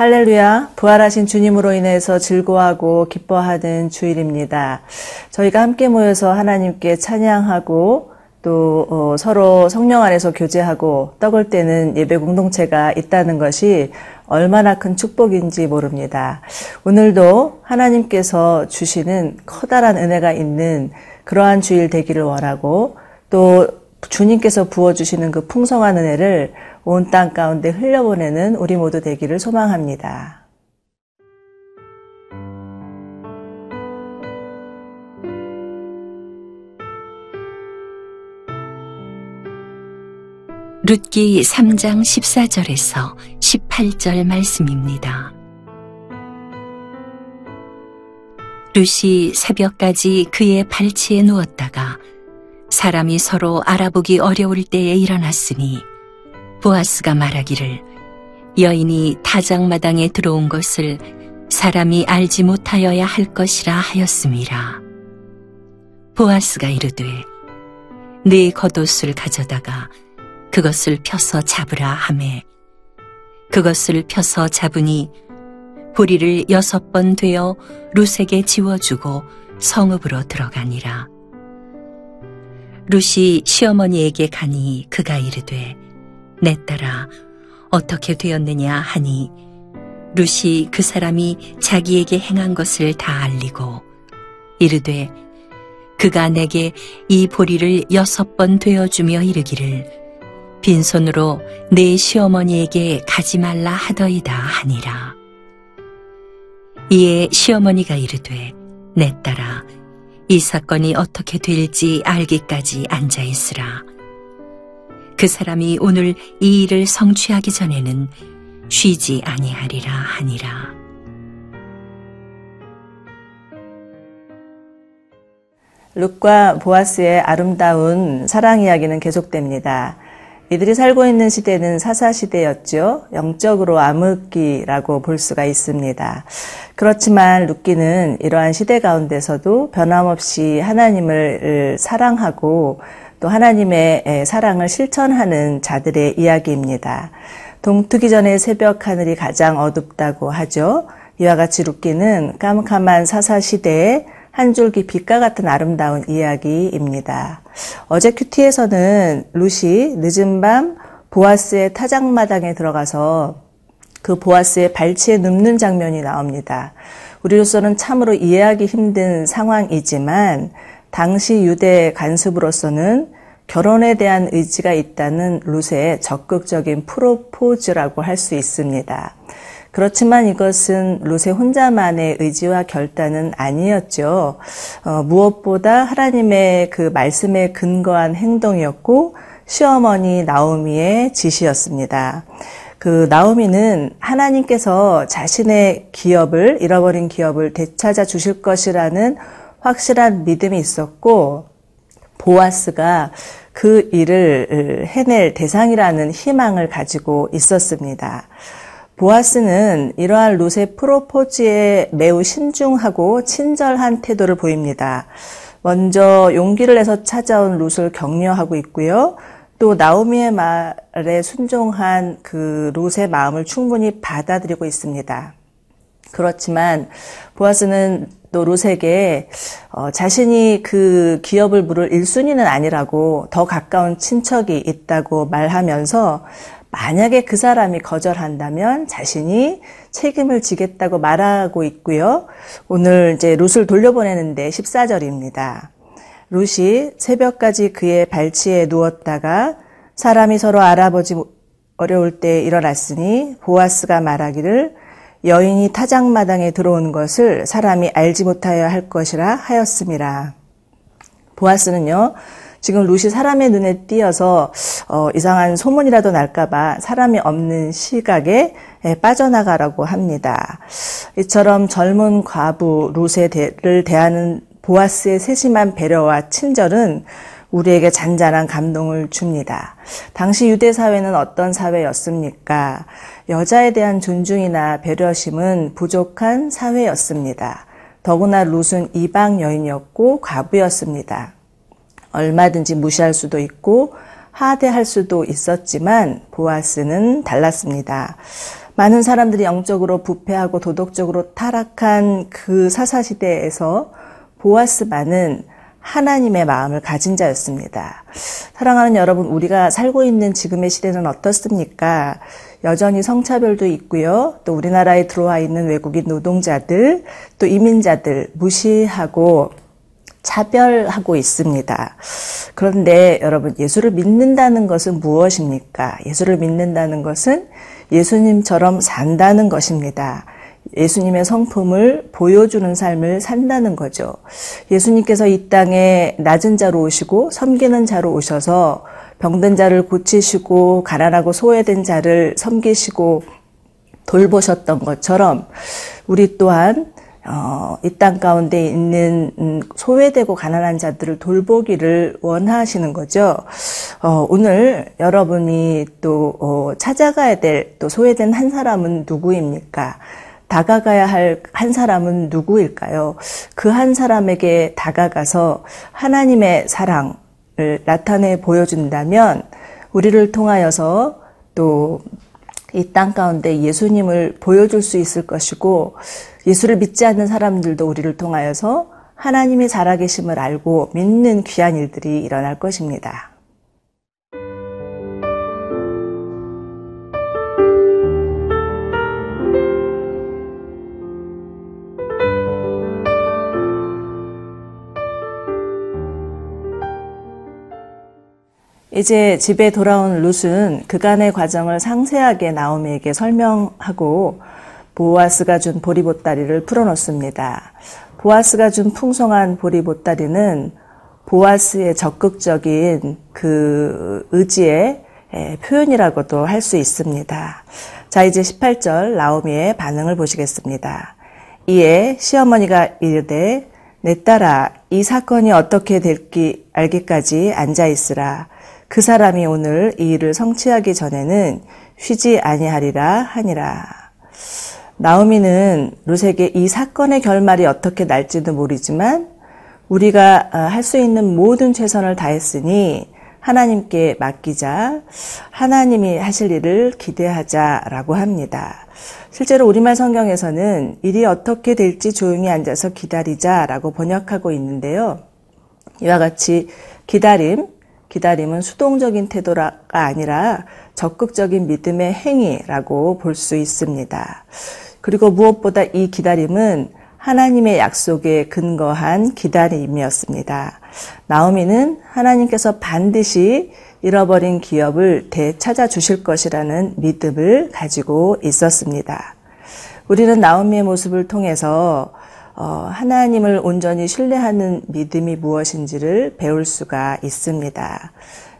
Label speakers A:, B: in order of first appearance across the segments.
A: 할렐루야, 부활하신 주님으로 인해서 즐거워하고 기뻐하는 주일입니다. 저희가 함께 모여서 하나님께 찬양하고 또 어, 서로 성령 안에서 교제하고 떡을 떼는 예배 공동체가 있다는 것이 얼마나 큰 축복인지 모릅니다. 오늘도 하나님께서 주시는 커다란 은혜가 있는 그러한 주일 되기를 원하고 또 주님께서 부어주시는 그 풍성한 은혜를 온 땅 가운데 흘려보내는 우리 모두 되기를 소망합니다.
B: 룻기 3장 14절에서 18절 말씀입니다. 룻이 새벽까지 그의 발치에 누웠다가 사람이 서로 알아보기 어려울 때에 일어났으니 보아스가 말하기를 여인이 타작마당에 들어온 것을 사람이 알지 못하여야 할 것이라 하였음이라. 보아스가 이르되 네 겉옷을 가져다가 그것을 펴서 잡으라 하매 그것을 펴서 잡으니 보리를 여섯 번 되어 룻에게 지워주고 성읍으로 들어가니라. 룻이 시어머니에게 가니 그가 이르되 내 딸아 어떻게 되었느냐 하니 룻이 그 사람이 자기에게 행한 것을 다 알리고 이르되 그가 내게 이 보리를 여섯 번 되어주며 이르기를 빈손으로 내 시어머니에게 가지 말라 하더이다 하니라. 이에 시어머니가 이르되 내 딸아 이 사건이 어떻게 될지 알기까지 앉아 있으라. 그 사람이 오늘 이 일을 성취하기 전에는 쉬지 아니하리라 하니라.
A: 룩과 보아스의 아름다운 사랑 이야기는 계속됩니다. 이들이 살고 있는 시대는 사사시대였죠. 영적으로 암흑기라고 볼 수가 있습니다. 그렇지만 룻기는 이러한 시대 가운데서도 변함없이 하나님을 사랑하고 또 하나님의 사랑을 실천하는 자들의 이야기입니다. 동트기 전에 새벽 하늘이 가장 어둡다고 하죠. 이와 같이 룻기는 깜깜한 사사 시대에 한 줄기 빛과 같은 아름다운 이야기입니다. 어제 큐티에서는 루시 늦은 밤 보아스의 타작마당에 들어가서 그 보아스의 발치에 눕는 장면이 나옵니다. 우리로서는 참으로 이해하기 힘든 상황이지만 당시 유대 간수부로서는 결혼에 대한 의지가 있다는 루세의 적극적인 프로포즈라고 할 수 있습니다. 그렇지만 이것은 루세 혼자만의 의지와 결단은 아니었죠. 어, 무엇보다 하나님의 그 말씀에 근거한 행동이었고 시어머니 나오미의 지시였습니다. 그 나오미는 하나님께서 자신의 기업을 잃어버린 기업을 되찾아 주실 것이라는 확실한 믿음이 있었고 보아스가 그 일을 해낼 대상이라는 희망을 가지고 있었습니다. 보아스는 이러한 룻의 프로포즈에 매우 신중하고 친절한 태도를 보입니다. 먼저 용기를 내서 찾아온 룻을 격려하고 있고요. 또 나오미의 말에 순종한 그 룻의 마음을 충분히 받아들이고 있습니다. 그렇지만 보아스는 또 롯에게 어, 자신이 그 기업을 물을 1순위는 아니라고 더 가까운 친척이 있다고 말하면서 만약에 그 사람이 거절한다면 자신이 책임을 지겠다고 말하고 있고요. 오늘 이제 룻을 돌려보내는데 14절입니다. 룻이 새벽까지 그의 발치에 누웠다가 사람이 서로 알아보지 어려울 때 일어났으니 보아스가 말하기를 여인이 타작마당에 들어온 것을 사람이 알지 못하여 할 것이라 하였습니다. 보아스는요, 지금 루시 사람의 눈에 띄어서 어, 이상한 소문이라도 날까봐 사람이 없는 시각에 예, 빠져나가라고 합니다. 이처럼 젊은 과부 루세를 대하는 보아스의 세심한 배려와 친절은 우리에게 잔잔한 감동을 줍니다. 당시 유대 사회는 어떤 사회였습니까? 여자에 대한 존중이나 배려심은 부족한 사회였습니다. 더구나 룻은 이방 여인이었고 과부였습니다. 얼마든지 무시할 수도 있고 하대할 수도 있었지만 보아스는 달랐습니다. 많은 사람들이 영적으로 부패하고 도덕적으로 타락한 그 사사시대에서 보아스만은 하나님의 마음을 가진 자였습니다. 사랑하는 여러분, 우리가 살고 있는 지금의 시대는 어떻습니까? 여전히 성차별도 있고요. 또 우리나라에 들어와 있는 외국인 노동자들, 또 이민자들 무시하고 차별하고 있습니다. 그런데 여러분, 예수를 믿는다는 것은 무엇입니까? 예수를 믿는다는 것은 예수님처럼 산다는 것입니다. 예수님의 성품을 보여주는 삶을 산다는 거죠. 예수님께서 이 땅에 낮은 자로 오시고 섬기는 자로 오셔서 병든 자를 고치시고 가난하고 소외된 자를 섬기시고 돌보셨던 것처럼 우리 또한 어, 이 땅 가운데 있는 음, 소외되고 가난한 자들을 돌보기를 원하시는 거죠. 어, 오늘 여러분이 또 어, 찾아가야 될 또 소외된 한 사람은 누구입니까? 다가가야 할 한 사람은 누구일까요? 그 한 사람에게 다가가서 하나님의 사랑을 나타내 보여준다면 우리를 통하여서 또 이 땅 가운데 예수님을 보여줄 수 있을 것이고 예수를 믿지 않는 사람들도 우리를 통하여서 하나님이 살아계심을 알고 믿는 귀한 일들이 일어날 것입니다. 이제 집에 돌아온 룻은 그간의 과정을 상세하게 나오미에게 설명하고 보아스가 준 보리보따리를 풀어놓습니다. 보아스가 준 풍성한 보리보따리는 보아스의 적극적인 그 의지의 표현이라고도 할 수 있습니다. 자, 이제 18절 나오미의 반응을 보시겠습니다. 이에 시어머니가 이르되 내 딸아 이 사건이 어떻게 될지 알기까지 앉아 있으라. 그 사람이 오늘 이 일을 성취하기 전에는 쉬지 아니하리라 하니라. 나오미는 룻에게 이 사건의 결말이 어떻게 날지도 모르지만 우리가 할 수 있는 모든 최선을 다했으니 하나님께 맡기자, 하나님이 하실 일을 기대하자라고 합니다. 실제로 우리말 성경에서는 일이 어떻게 될지 조용히 앉아서 기다리자라고 번역하고 있는데요. 이와 같이 기다림, 기다림은 수동적인 태도가 아니라 적극적인 믿음의 행위라고 볼 수 있습니다. 그리고 무엇보다 이 기다림은 하나님의 약속에 근거한 기다림이었습니다. 나오미는 하나님께서 반드시 잃어버린 기업을 되찾아 주실 것이라는 믿음을 가지고 있었습니다. 우리는 나오미의 모습을 통해서 어, 하나님을 온전히 신뢰하는 믿음이 무엇인지를 배울 수가 있습니다.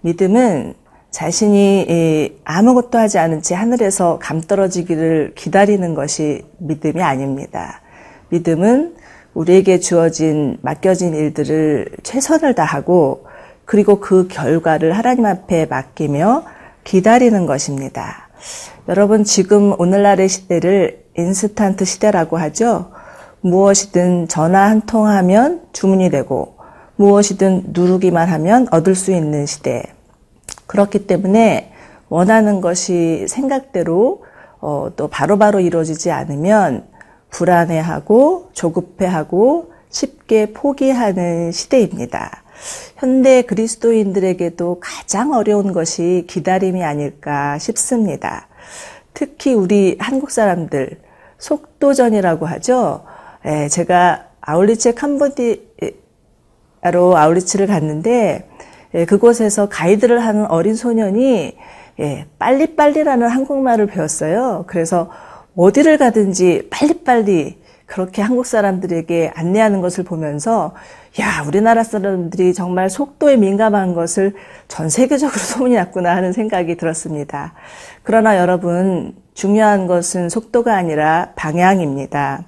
A: 믿음은 자신이 아무것도 하지 않은 채 하늘에서 감 떨어지기를 기다리는 것이 믿음이 아닙니다. 믿음은 우리에게 주어진 맡겨진 일들을 최선을 다하고 그리고 그 결과를 하나님 앞에 맡기며 기다리는 것입니다. 여러분 지금 오늘날의 시대를 인스턴트 시대라고 하죠. 무엇이든 전화 한 통 하면 주문이 되고 무엇이든 누르기만 하면 얻을 수 있는 시대. 그렇기 때문에 원하는 것이 생각대로 어, 또 바로 바로 이루어지지 않으면 불안해하고 조급해하고 쉽게 포기하는 시대입니다. 현대 그리스도인들에게도 가장 어려운 것이 기다림이 아닐까 싶습니다. 특히 우리 한국 사람들 속도전이라고 하죠. 예, 제가 아울리치 캄보디아로 아울리치를 갔는데 예, 그곳에서 가이드를 하는 어린 소년이 예, 빨리빨리라는 한국말을 배웠어요. 그래서 어디를 가든지 빨리빨리 그렇게 한국 사람들에게 안내하는 것을 보면서 야, 우리나라 사람들이 정말 속도에 민감한 것을 전 세계적으로 소문이 났구나 하는 생각이 들었습니다. 그러나 여러분, 중요한 것은 속도가 아니라 방향입니다.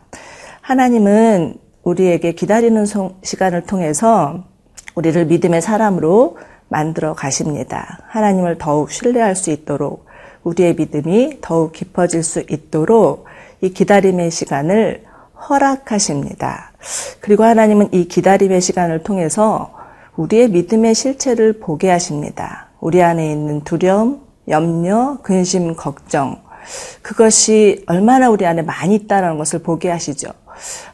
A: 하나님은 우리에게 기다리는 시간을 통해서 우리를 믿음의 사람으로 만들어 가십니다. 하나님을 더욱 신뢰할 수 있도록 우리의 믿음이 더욱 깊어질 수 있도록 이 기다림의 시간을 허락하십니다. 그리고 하나님은 이 기다림의 시간을 통해서 우리의 믿음의 실체를 보게 하십니다. 우리 안에 있는 두려움, 염려, 근심, 걱정, 그것이 얼마나 우리 안에 많이 있다는 것을 보게 하시죠.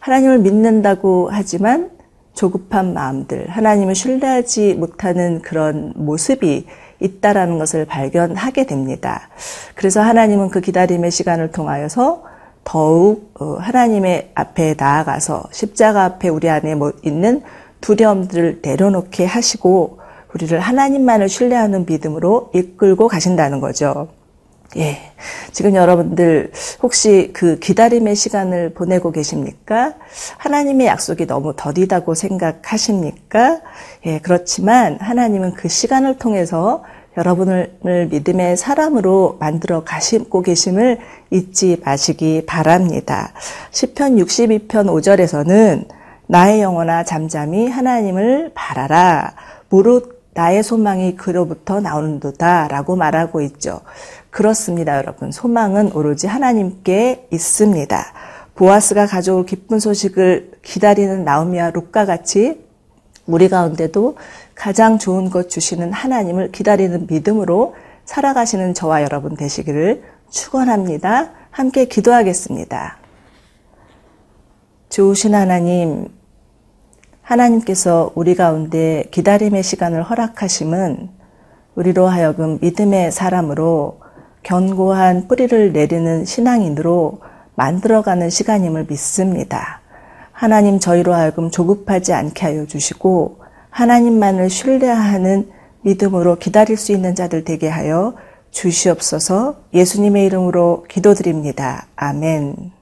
A: 하나님을 믿는다고 하지만 조급한 마음들, 하나님을 신뢰하지 못하는 그런 모습이 있다라는 것을 발견하게 됩니다. 그래서 하나님은 그 기다림의 시간을 통하여서 더욱 어, 하나님의 앞에 나아가서 십자가 앞에 우리 안에 뭐 있는 두려움들을 내려놓게 하시고 우리를 하나님만을 신뢰하는 믿음으로 이끌고 가신다는 거죠. 예. 지금 여러분들 혹시 그 기다림의 시간을 보내고 계십니까? 하나님의 약속이 너무 더디다고 생각하십니까? 예, 그렇지만 하나님은 그 시간을 통해서 여러분을 믿음의 사람으로 만들어 가시고 계심을 잊지 마시기 바랍니다. 10편 62편 5절에서는 나의 영혼아 잠잠히 하나님을 바라라. 무릇 나의 소망이 그로부터 나오는도다 라고 말하고 있죠. 그렇습니다, 여러분. 소망은 오로지 하나님께 있습니다. 보아스가 가져올 기쁜 소식을 기다리는 나오미와 룩과 같이 우리 가운데도 가장 좋은 것 주시는 하나님을 기다리는 믿음으로 살아가시는 저와 여러분 되시기를 축원합니다. 함께 기도하겠습니다. 좋으신 하나님, 하나님께서 우리 가운데 기다림의 시간을 허락하심은 우리로 하여금 믿음의 사람으로 견고한 뿌리를 내리는 신앙인으로 만들어가는 시간임을 믿습니다. 하나님 저희로 하여금 조급하지 않게 하여 주시고 하나님만을 신뢰하는 믿음으로 기다릴 수 있는 자들 되게 하여 주시옵소서 예수님의 이름으로 기도드립니다. 아멘.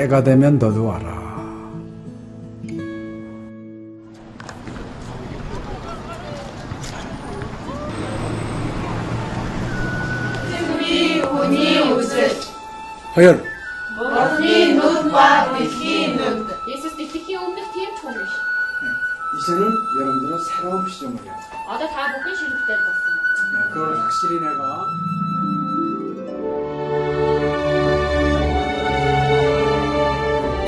C: 때가 되면 너도 와라. 허연.
D: 머니 눈과 비키 눈. 예수스 비키 없는 팀 총리.
C: 이제는 여러분들은 새로운 시점을 해요.
D: 아다 다 먹기 싫을 때 봤어.
C: 네, 그걸 확실히 내가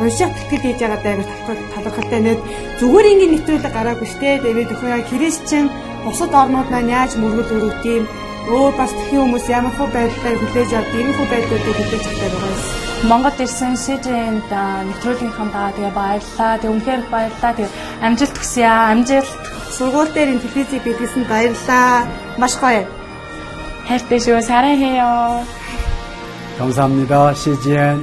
E: уншаад тэтгэл хийж байгаа даа талархалтай нэг зүгээр ингээд нэвтрүүлэг гараагүй штэ тэгээд өхөө яа христчэн бусад орнууд маань яаж мөргөл өрөвд юм өөр бас тхэн хүмүүс ямар хөө байдлаар хүлээж авд ийм хөө байдлуудыг хүлээж авдаг байгаа юм.
F: Монгол ирсэн СЖН-д нэвтрүүлгийнхаа тэгээ баярлалаа. Тэг үнхээр баярлалаа. Тэг амжилт хүсье аа. Амжилт.
E: Сургууль дээр энэ телевизийг бидлсэн баярлаа. Маш гоё.
F: хайртай шүү. 사랑해요.
C: 감사합니다. CGN